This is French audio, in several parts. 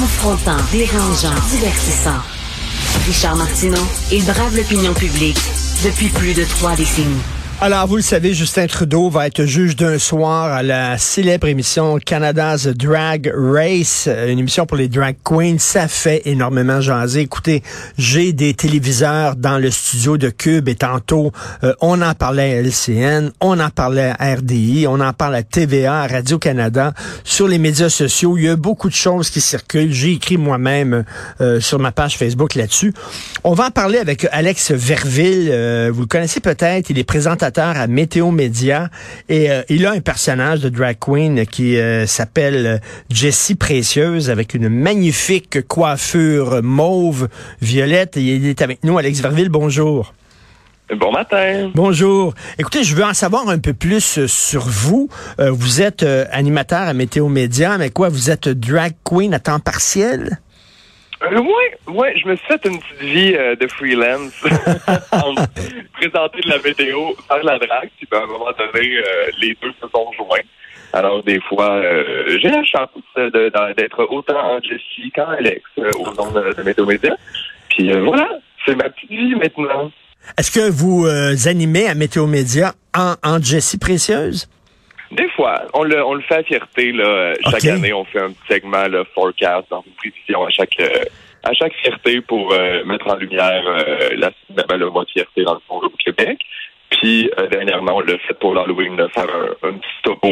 Confrontant, dérangeant, divertissant. Richard Martineau, il brave l'opinion publique depuis plus de trois décennies. Alors, vous le savez, Justin Trudeau va être juge d'un soir à la célèbre émission Canada's Drag Race, une émission pour les drag queens. Ça fait énormément jaser. Écoutez, j'ai des téléviseurs dans le studio de Cube et tantôt, euh, on en parlait à LCN, on en parlait à RDI, on en parle à TVA, à Radio-Canada, sur les médias sociaux. Il y a beaucoup de choses qui circulent. J'ai écrit moi-même euh, sur ma page Facebook là-dessus. On va en parler avec Alex Verville. Euh, vous le connaissez peut-être. Il est présentateur à Météo Média et euh, il a un personnage de drag queen qui euh, s'appelle Jessie Précieuse avec une magnifique coiffure mauve violette. Il est avec nous, Alex Verville. Bonjour. Bon matin. Bonjour. Écoutez, je veux en savoir un peu plus euh, sur vous. vous êtes animateur à Météo Média, mais quoi, vous êtes drag queen à temps partiel? Euh, oui, ouais, je me suis fait une petite vie euh, de freelance. présenter de la météo, faire la drague, puis ben, à un moment donné, euh, les deux se sont joints. Alors, des fois, j'ai la chance d'être autant en Jessie qu'en Alex au nom de, Météo Média. Puis voilà, c'est ma petite vie maintenant. Est-ce que vous animez à Météo Média en, en Jessie Précieuse? Des fois, on le, on le fait à fierté. Là. Chaque année, on fait un petit segment là, forecast dans une prévision à chaque euh, à chaque fierté pour euh, mettre en lumière euh, la, ben, le mois de fierté dans le fond au Québec. Puis dernièrement, on l'a fait pour l'Halloween, faire un, un, petit topo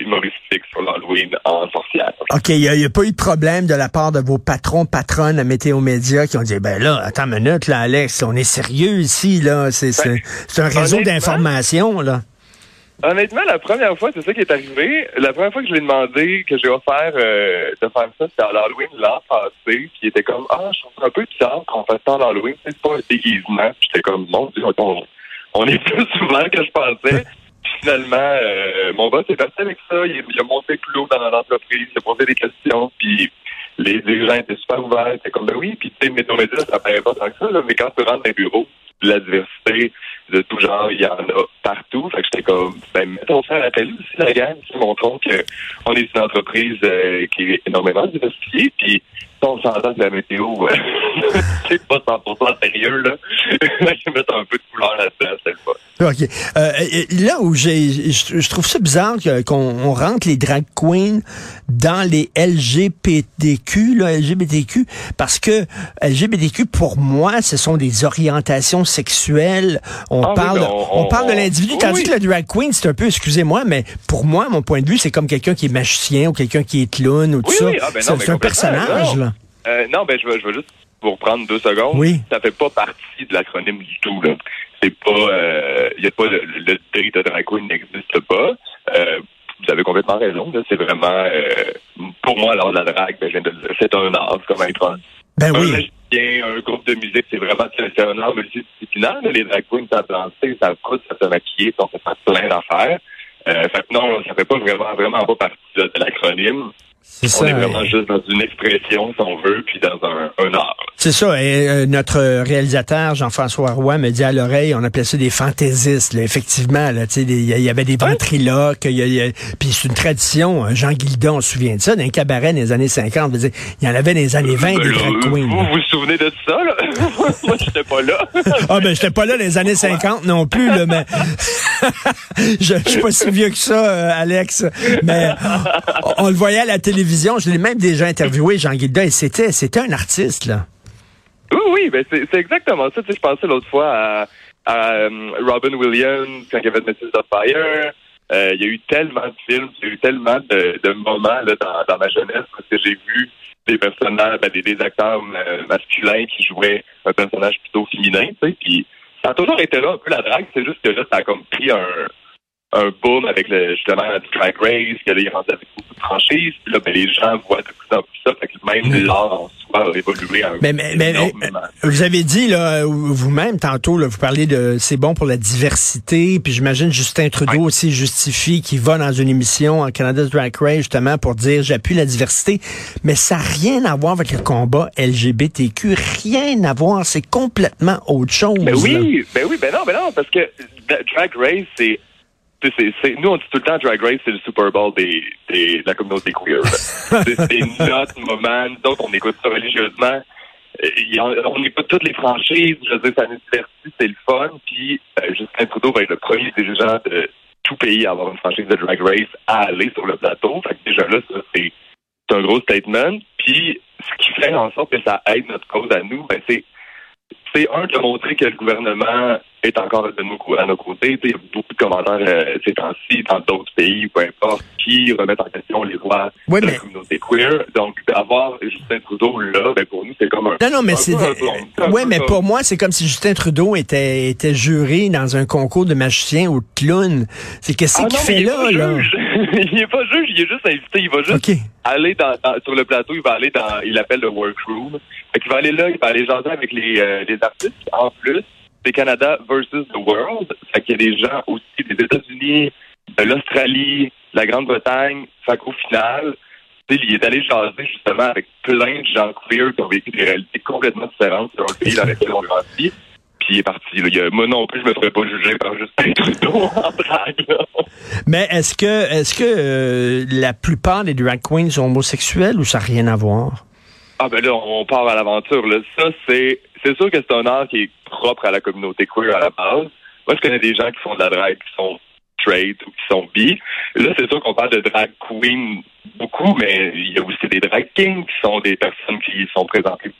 humoristique sur l'Halloween en sorcière. OK, il n'y a, pas eu de problème de la part de vos patrons, patronnes à Météo Média qui ont dit ben là, attends une minute, là, Alex, on est sérieux ici, là. C'est ben, un réseau d'information, là. Honnêtement, la première fois, c'est ça qui est arrivé. La première fois que je l'ai demandé, que j'ai offert euh, de faire ça, c'était à l'Halloween l'an passé. Puis il était comme, ah, je trouve un peu bizarre qu'on fasse ça à l'Halloween. C'est pas un déguisement. J'étais comme, Dieu, on, on est plus souvent que je pensais. Puis finalement, euh, mon boss est parti avec ça. Il, a monté plus haut dans l'entreprise. Il a posé des questions. Puis les dirigeants étaient super ouverts. C'était comme, ben oui. Puis tu sais, météo ça paraît pas tant que ça. Mais quand tu rentres dans les bureaux, la diversité de tout genre, il y en a partout. Fait que j'étais comme, ben, mettons ça à la télé aussi, la gang. Montrons qu'on est une entreprise euh, qui est énormément diversifiée. On s'entend que la météo, c'est pas 100% sérieux, là. je vais mettre un peu de couleur là-dedans, c'est le fun. OK. Euh, là où j'ai, je, trouve ça bizarre qu'on rentre les drag queens dans les LGBTQ, là, LGBTQ, parce que LGBTQ, pour moi, ce sont des orientations sexuelles. On ah parle, on, parle de l'individu, tandis que le drag queen, c'est un peu, excusez-moi, mais pour moi, mon point de vue, c'est comme quelqu'un qui est magicien ou quelqu'un qui est clown ou tout ça. Ah, ben c'est un personnage, là. Euh, non, ben je veux, je veux juste vous reprendre deux secondes. Oui. Ça fait pas partie de l'acronyme du tout. Là. C'est pas, il euh, y a pas le, le, de drag queen n'existe pas. Euh, vous avez complètement raison. C'est vraiment, euh, pour moi, alors la drague, ben, c'est un art, comme être ben un oui. un groupe de musique, c'est vraiment c'est un art multidisciplinaire. Les drag queens, ça danser, ça coûte, ça se maquiller, ça fait plein d'affaires. Euh, fait que non, ça fait pas vraiment, vraiment pas partie de l'acronyme. On est vraiment juste dans une expression, si on veut, puis dans un, un art. C'est ça. Et euh, notre réalisateur, Jean-François Roy, me dit à l'oreille, on appelait ça des fantaisistes. Là. Effectivement, il y, avait des ventriloques. puis c'est une tradition. Hein. Jean Guildon, on se souvient de ça, d'un cabaret des années 50. Il y en avait dans les années 20 des drag queens. Vous vous souvenez de ça? Là? Moi, j'étais pas là. ah ben, j'étais pas là dans les années 50 non plus. Là, mais je, je suis pas si vieux que ça, euh, Alex. Mais on, on le voyait à la télévision. Je l'ai même déjà interviewé, Jean Guilda, et c'était, c'était un artiste, là. Oui, oui, ben c'est exactement ça. Tu sais, je pensais l'autre fois à, à euh, Robin Williams quand il y avait Mrs. of Fire. Euh, il y a eu tellement de films, il y a eu tellement de, de moments là, dans, dans ma jeunesse parce que j'ai vu des personnages, ben, des, acteurs euh, masculins qui jouaient un personnage plutôt féminin, tu sais, puis ça a toujours été là un peu la drague, c'est juste que là, ça a comme pris un, un boom avec le, justement du Drag Race, que là, il est rendu avec beaucoup de franchises, puis là, ben, les gens voient de plus en plus ça, fait que même l'art en soi a évolué un mais, mais, mais, vous avez dit, là, vous-même, tantôt, là, vous parlez de c'est bon pour la diversité, puis j'imagine Justin Trudeau aussi justifie qu'il va dans une émission en Canada's Drag Race, justement, pour dire j'appuie la diversité, mais ça n'a rien à voir avec le combat LGBTQ, rien à voir, c'est complètement autre chose. Ben oui, ben oui, ben non, ben non, parce que Drag Race, c'est c'est, nous, on dit tout le temps Drag Race, c'est le Super Bowl des, des, de la communauté queer. c'est, notre moment. Nous autres, on écoute ça religieusement. on écoute toutes les franchises. Je veux dire, ça nous divertit, c'est le fun. Puis, euh, Justin Trudeau va être le premier dirigeant de tout pays à avoir une franchise de Drag Race à aller sur le plateau. Fait que déjà là, ça, c'est, c'est un gros statement. Puis, ce qui fait en sorte que ça aide notre cause à nous, ben, c'est c'est un de montrer que le gouvernement est encore de à nos côtés. Il y a beaucoup de commentaires euh, ces temps-ci dans d'autres pays, peu importe, qui remettent en question les droits de la communauté queer. Donc, d'avoir Justin Trudeau là, ben, pour nous, c'est comme un... Non, non, mais c'est... Oui, mais pour moi, c'est comme si Justin Trudeau était, était juré dans un concours de magicien ou de clown. C'est qu'est-ce ah qu'il fait là, là? il est pas juge, il est juste invité. Il va juste aller dans, sur le plateau, il va aller dans... Il appelle le workroom. Fait il va aller là, il va aller jaser avec les, euh, les artistes. En plus, c'est Canada versus the world. Fait qu'il y a des gens aussi des États-Unis, de l'Australie, de la Grande-Bretagne. Fait qu'au final, il est allé jaser justement avec plein de gens queer qui ont vécu des réalités complètement différentes sur le pays dans lequel on grandit. Est parti. Là. moi non plus, je me ferais pas juger par Justin Trudeau en drague. Mais est-ce que est-ce que euh, la plupart des drag queens sont homosexuels ou ça n'a rien à voir? Ah ben là, on part à l'aventure. Là. Ça, c'est c'est sûr que c'est un art qui est propre à la communauté queer à la base. Moi, je connais des gens qui font de la drague, qui sont straight ou qui sont bi. Là, c'est sûr qu'on parle de drag queen beaucoup, mais il y a aussi des drag kings qui sont des personnes qui sont présentées,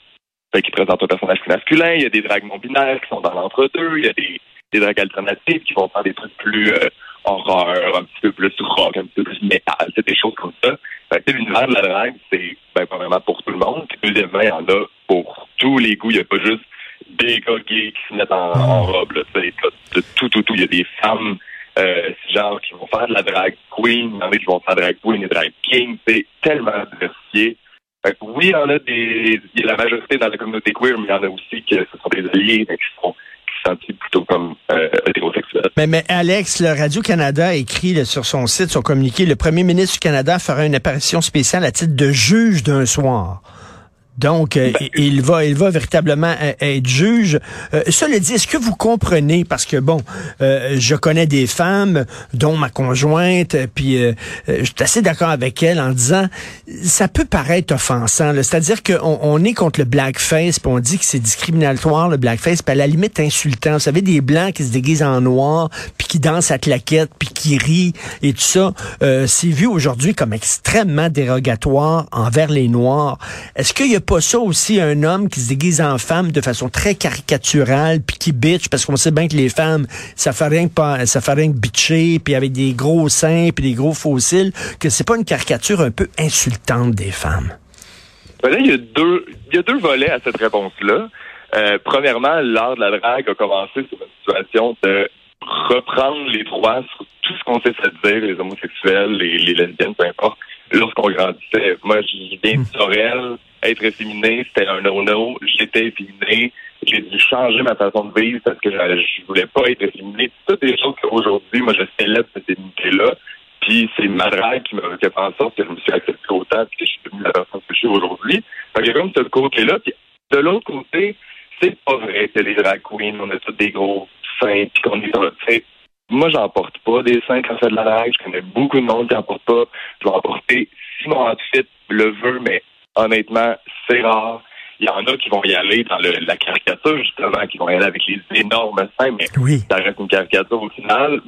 qui présentent un personnage masculin. Il y a des drags non binaires qui sont dans l'entre-deux. Il y a des, des drags alternatives qui vont faire des trucs plus euh, horreur, un petit peu plus rock, un petit peu plus métal, c'est des choses comme ça. Fait que l'univers de la drague, c'est ben, vraiment pour tout le monde. Deuxièmement, il y en a pour tous les goûts. Il n'y a pas juste des gars gays qui se mettent en, robe. Là, de tout, tout, tout. Il y a des femmes euh, genre qui vont faire de la drag queen, il y en a qui vont faire drag queen et drag king. C'est tellement diversifié. Oui, il y en a des. Il y a la majorité dans la communauté queer, mais il y en a aussi que ce sont des alliés qui sont senti plutôt comme euh, hétérosexuel. Mais, mais Alex, le Radio-Canada a écrit sur son site, son communiqué, le premier ministre du Canada fera une apparition spéciale à titre de juge d'un soir. Donc, euh, ben, il va, il va véritablement euh, être juge. Euh, cela dit, est-ce que vous comprenez parce que bon, euh, je connais des femmes, dont ma conjointe, puis je suis assez d'accord avec elle en disant, ça peut paraître offensant. C'est-à-dire qu'on on est contre le blackface, puis on dit que c'est discriminatoire le blackface, puis à la limite insultant. Vous savez, des blancs qui se déguisent en noir, puis qui dansent à claquette, puis qui rient et tout ça, c'est vu aujourd'hui comme extrêmement dérogatoire envers les noirs. Est-ce qu'il y a pas ça aussi un homme qui se déguise en femme de façon très caricaturale puis qui bitch parce qu'on sait bien que les femmes ça fait rien que pas ça fait rien que bitcher puis avec des gros seins puis des gros fossiles que c'est pas une caricature un peu insultante des femmes. Ben là, il y a deux il y a deux volets à cette réponse là. Euh, premièrement, l'art de la drague a commencé sur une situation de reprendre les droits sur tout ce qu'on sait se dire, les homosexuels, les, les lesbiennes, peu importe, lorsqu'on grandissait. Moi, je viens de Sorel, être efféminé, c'était un no-no. J'étais efféminé. J'ai dû changer ma façon de vivre parce que je, voulais pas être efféminé. Toutes des choses qu'aujourd'hui, moi, je célèbre cette féminité-là. Puis c'est ma drague qui m'a fait en sorte que je me suis accepté autant et que je suis devenu la personne que je suis aujourd'hui. Fait que comme ce côté-là. Puis de l'autre côté, c'est pas vrai que les drag queens, on a tous des gros seins puis qu'on est dans le moi, j'en porte pas des seins quand c'est de la drague. Je connais beaucoup de monde qui en porte pas. Je vais en porter si mon outfit le veut, mais honnêtement, c'est rare. Il y en a qui vont y aller dans le, la caricature, justement, qui vont y aller avec les énormes seins, mais ça reste une caricature au final.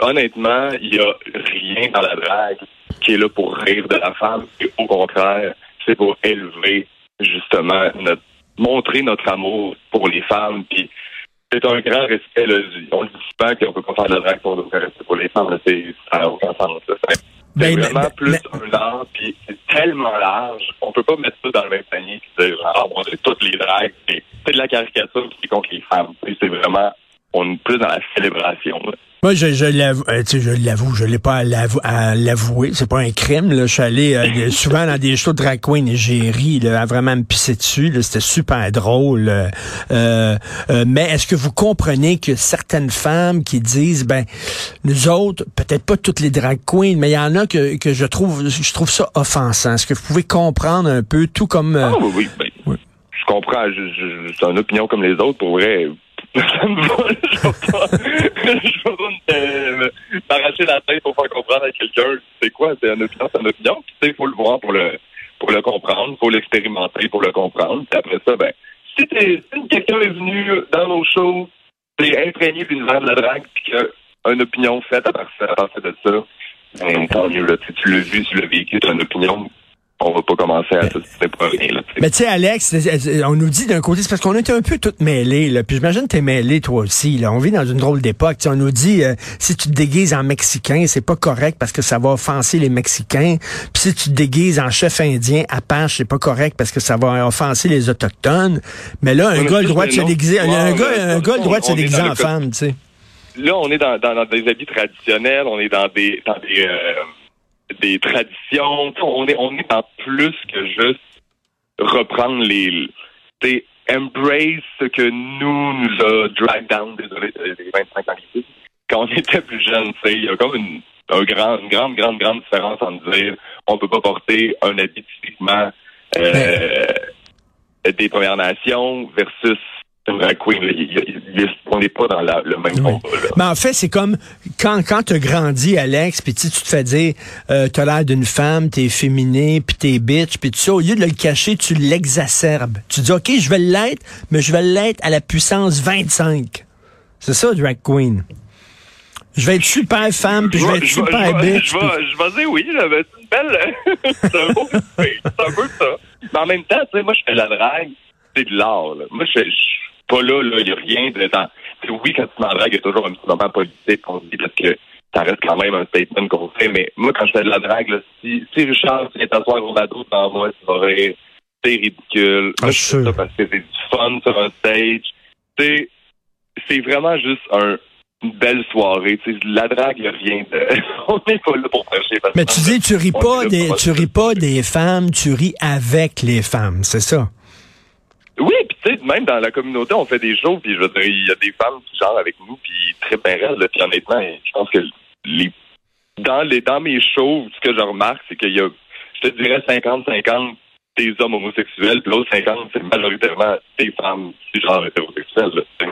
Honnêtement, il n'y a rien dans la drague qui est là pour rire de la femme. Et au contraire, c'est pour élever, justement, notre montrer notre amour pour les femmes. Puis c'est un grand respect. Là. On le dit souvent qu'on peut pas faire de la drague pour respect pour les femmes. C'est, ça n'a aucun sens. C'est ben, vraiment plus un art, puis c'est tellement large, on peut pas mettre ça dans le même panier et dire ah bon c'est toutes les dragues, c'est de la caricature qui contre les femmes. C'est vraiment on est plus dans la célébration. Moi, je, je l'avoue, euh, tu sais, je l'avoue, je l'ai pas à l'avouer. C'est pas un crime. Là. Je suis allé euh, souvent dans des shows de drag queen et j'ai ri, là, à vraiment me pisser dessus. C'était super drôle. Euh, mais est-ce que vous comprenez que certaines femmes qui disent, ben, nous autres, peut-être pas toutes les drag queens, mais il y en a que, que je trouve, je trouve ça offensant. Est-ce que vous pouvez comprendre un peu, tout comme. Ah, oui, oui, ben, oui. Je comprends. c'est une opinion comme les autres. Pour vrai, ça me va, je pas, je m'arracher la tête pour faire comprendre à quelqu'un c'est quoi, c'est une opinion, c'est une opinion. Tu sais, il faut le voir pour le pour le comprendre, il faut l'expérimenter pour le comprendre. Puis après ça, ben, si, si quelqu'un est venu dans nos shows, t'es imprégné d'une l'univers de la drague, puis qu'il a une opinion faite à partir, de ça, ben, tant mieux, là. Tu, l'as vu, tu l'as vécu, tu as une opinion, on va pas commencer à se pas rien. Là, mais tu sais, Alex, on nous dit d'un côté, c'est parce qu'on est un peu toutes mêlés. Là. Puis j'imagine que t'es mêlé toi aussi. Là. On vit dans une drôle d'époque. On nous dit, euh, si tu te déguises en Mexicain, c'est pas correct parce que ça va offenser les Mexicains. Puis si tu te déguises en chef indien, Apache, c'est pas correct parce que ça va offenser les Autochtones. Mais là, un gars a le droit de se déguiser. Un gars, un gars le droit de se déguiser en femme, tu sais. Là, on est dans, dans, des habits traditionnels, on est dans des, dans des euh, des traditions. On est, on est dans plus que juste reprendre les. embrace ce que nous nous a drag down, désolé, les 25 ans Quand on était plus jeune, il y a comme une, un grand, une grande, grande, grande différence entre dire on peut pas porter un habit typiquement euh, des Premières Nations versus on n'est pas dans le même combat. Mais en fait, c'est comme quand, quand tu grandis, Alex, puis tu te fais dire, euh, t'as l'air d'une femme, t'es féminé, puis t'es bitch, puis ça, au lieu de le cacher, tu l'exacerbes. Tu dis, OK, je vais l'être, mais je vais l'être à la puissance 25. C'est ça, drag queen. Je vais être super femme, puis je vais être super bitch. Je vais, dire oui, c'est une belle... c'est un beau c'est un peu ça. Mais en même temps, tu sais, moi, je fais la drague, c'est de l'art. Moi, je, pas là, là, il n'y a rien de. Oui, quand tu m'en drague, il y a toujours un petit moment politique qu'on dit parce que ça reste quand même un statement qu'on fait. Mais moi, quand je fais de la drague, là, si, si Richard vient t'asseoir au bateau devant moi, tu vas rire. C'est ridicule. Ah, moi, je fais ça parce que c'est du fun sur un stage. C'est, c'est vraiment juste un, une belle soirée. sais, la drague, il rien de. On n'est pas là pour prêcher. Mais tu dis, tu ris pas des, tu ris pas des femmes, tu ris avec les femmes, c'est ça? Oui, puis tu sais, même dans la communauté, on fait des shows, puis je veux dire, il y a des femmes qui genre avec nous, puis très bien réelles, puis honnêtement, je pense que les dans les dans mes shows, ce que je remarque, c'est qu'il y a, je te dirais, 50-50 des hommes homosexuels, puis l'autre 50, c'est majoritairement des femmes qui genre hétérosexuelles. Là,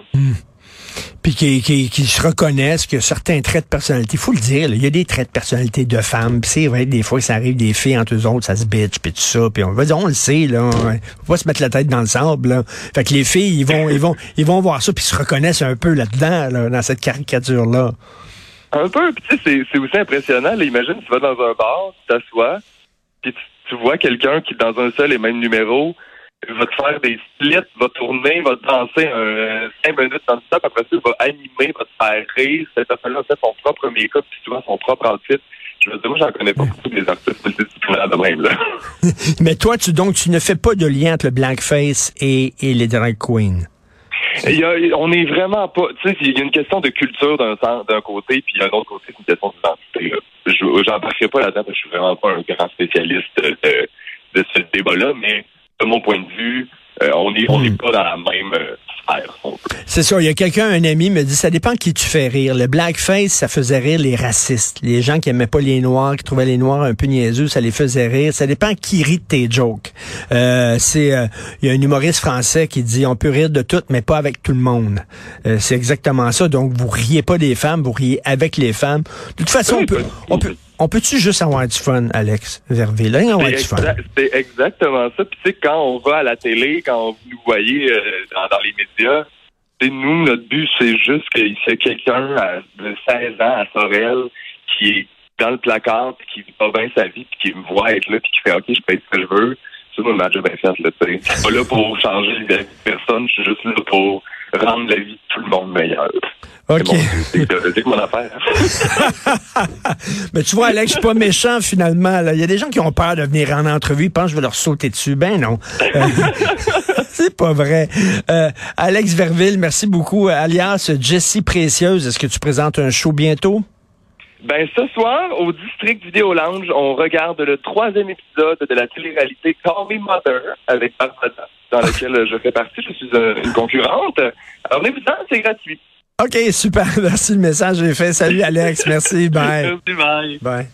puis qui, qui, qui, se reconnaissent que certains traits de personnalité, faut le dire, il y a des traits de personnalité de femmes. c'est vrai, des fois, ça arrive des filles entre eux autres, ça se bitch, puis tout ça. Puis on va dire, on le sait, là. Faut pas se mettre la tête dans le sable, là. Fait que les filles, ils vont, ils vont, ils vont voir ça, puis se reconnaissent un peu là-dedans, là, dans cette caricature-là. Un peu, puis tu sais, c'est aussi impressionnant. Là, imagine, tu vas dans un bar, tu t'assois, puis tu, tu vois quelqu'un qui, dans un seul et même numéro, va te faire des splits, va tourner, va danser un, 5 minutes dans le stop, après ça, il va animer, va te faire rire. Cette personne-là fait son propre make-up, puis tu vois son propre outfit. Je veux dire, moi, j'en connais pas beaucoup des artistes multidisciplinaires de même, là. Mais toi, tu, donc, tu ne fais pas de lien entre le blackface et, et les drag queens? Il y a, on est vraiment pas. Tu sais, il y a une question de culture d'un d'un côté, puis d'un autre côté, c'est une question d'identité. Je n'embarquerai pas là-dedans parce que je suis vraiment pas un grand spécialiste de, de ce débat-là, mais mon point de vue, euh, on n'est on est hmm. pas dans la même euh, sphère. C'est ça. Il y a quelqu'un, un ami, me dit, ça dépend qui tu fais rire. Le blackface, ça faisait rire les racistes. Les gens qui aimaient pas les Noirs, qui trouvaient les Noirs un peu niaiseux, ça les faisait rire. Ça dépend qui rit de tes jokes. Euh, c'est, il y a un humoriste français qui dit, on peut rire de tout, mais pas avec tout le monde. c'est exactement ça. Donc, vous riez pas des femmes, vous riez avec les femmes. De toute façon, on peut, on peut, on peut-tu juste avoir du fun, Alex Vervé? Là, avoir du fun. C'est exactement ça. Puis, tu sais, quand on va à la télé, quand vous nous voyez euh, dans, les médias, nous, notre but, c'est juste qu'il y ait quelqu'un de 16 ans à Sorel qui est dans le placard, puis qui vit pas bien sa vie, puis qui me voit être là, puis qui fait OK, je peux être ce que je veux. C'est mon match bien fait, là, tu sais. Je suis pas là pour changer de personne, je suis juste là pour rendre la vie de tout le monde meilleure. OK. C'est mon, mon affaire. Mais tu vois, Alex, je suis pas méchant finalement. Il y a des gens qui ont peur de venir en entrevue, ils pensent que je vais leur sauter dessus. Ben non. Euh, c'est pas vrai. Euh, Alex Verville, merci beaucoup. Alias Jessie Précieuse, est-ce que tu présentes un show bientôt? Ben, ce soir, au District Vidéo Lounge, on regarde le troisième épisode de la télé-réalité Call Me Mother avec Barbara, dans laquelle je fais partie. Je suis euh, une concurrente. Alors, venez-vous-en, c'est gratuit. OK, super. Merci, le message est fait. Salut, Alex. Merci. Bye. Merci, bye. Bye.